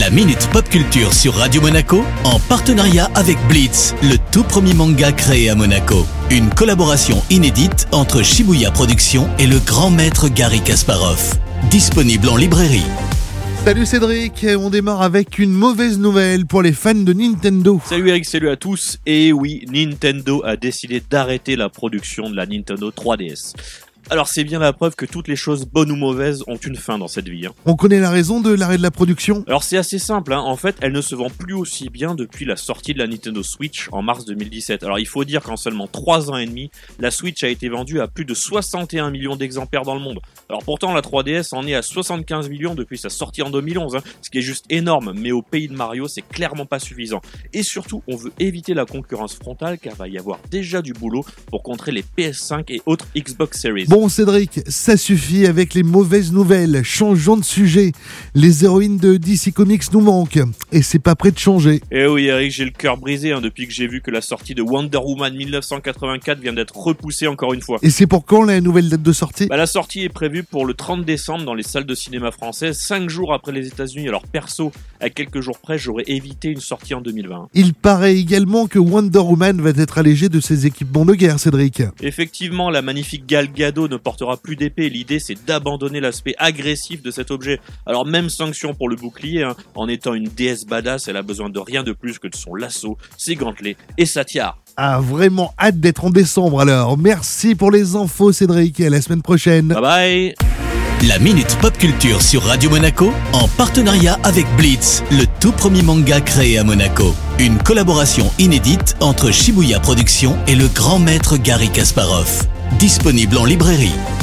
La Minute Pop Culture sur Radio Monaco en partenariat avec Blitz, le tout premier manga créé à Monaco. Une collaboration inédite entre Shibuya Productions et le grand maître Gary Kasparov. Disponible en librairie. Salut Cédric, on démarre avec une mauvaise nouvelle pour les fans de Nintendo. Salut Eric, salut à tous. Et oui, Nintendo a décidé d'arrêter la production de la Nintendo 3DS. Alors c'est bien la preuve que toutes les choses bonnes ou mauvaises ont une fin dans cette vie. hein. On connaît la raison de l'arrêt de la production? Alors c'est assez simple, hein. en fait elle ne se vend plus aussi bien depuis la sortie de la Nintendo Switch en mars 2017. Alors il faut dire qu'en seulement 3 ans et demi, la Switch a été vendue à plus de 61 millions d'exemplaires dans le monde. Alors pourtant la 3DS en est à 75 millions depuis sa sortie en 2011, hein, ce qui est juste énorme, mais au pays de Mario c'est clairement pas suffisant. Et surtout on veut éviter la concurrence frontale car va y avoir déjà du boulot pour contrer les PS5 et autres Xbox Series. Bon Cédric, ça suffit avec les mauvaises nouvelles. Changeons de sujet. Les héroïnes de DC Comics nous manquent. Et c'est pas prêt de changer. Eh oui Eric, j'ai le cœur brisé hein, depuis que j'ai vu que la sortie de Wonder Woman 1984 vient d'être repoussée encore une fois. Et c'est pour quand la nouvelle date de sortie? Bah, la sortie est prévue pour le 30 décembre dans les salles de cinéma françaises, 5 jours après les États-Unis. Alors perso, à quelques jours près, j'aurais évité une sortie en 2020. Il paraît également que Wonder Woman va être allégée de ses équipements de guerre, Cédric. Effectivement, la magnifique Gal Gadot ne portera plus d'épée. L'idée, c'est d'abandonner l'aspect agressif de cet objet. Alors même sanction pour le bouclier, hein, en étant une déesse badass, elle a besoin de rien de plus que de son lasso, ses gantelets et sa tiare. Ah, vraiment hâte d'être en décembre alors. Merci pour les infos, Cédric, et à la semaine prochaine. Bye bye La Minute Pop Culture sur Radio Monaco en partenariat avec Blitz, le tout premier manga créé à Monaco. Une collaboration inédite entre Shibuya Productions et le grand maître Gary Kasparov. Disponible en librairie.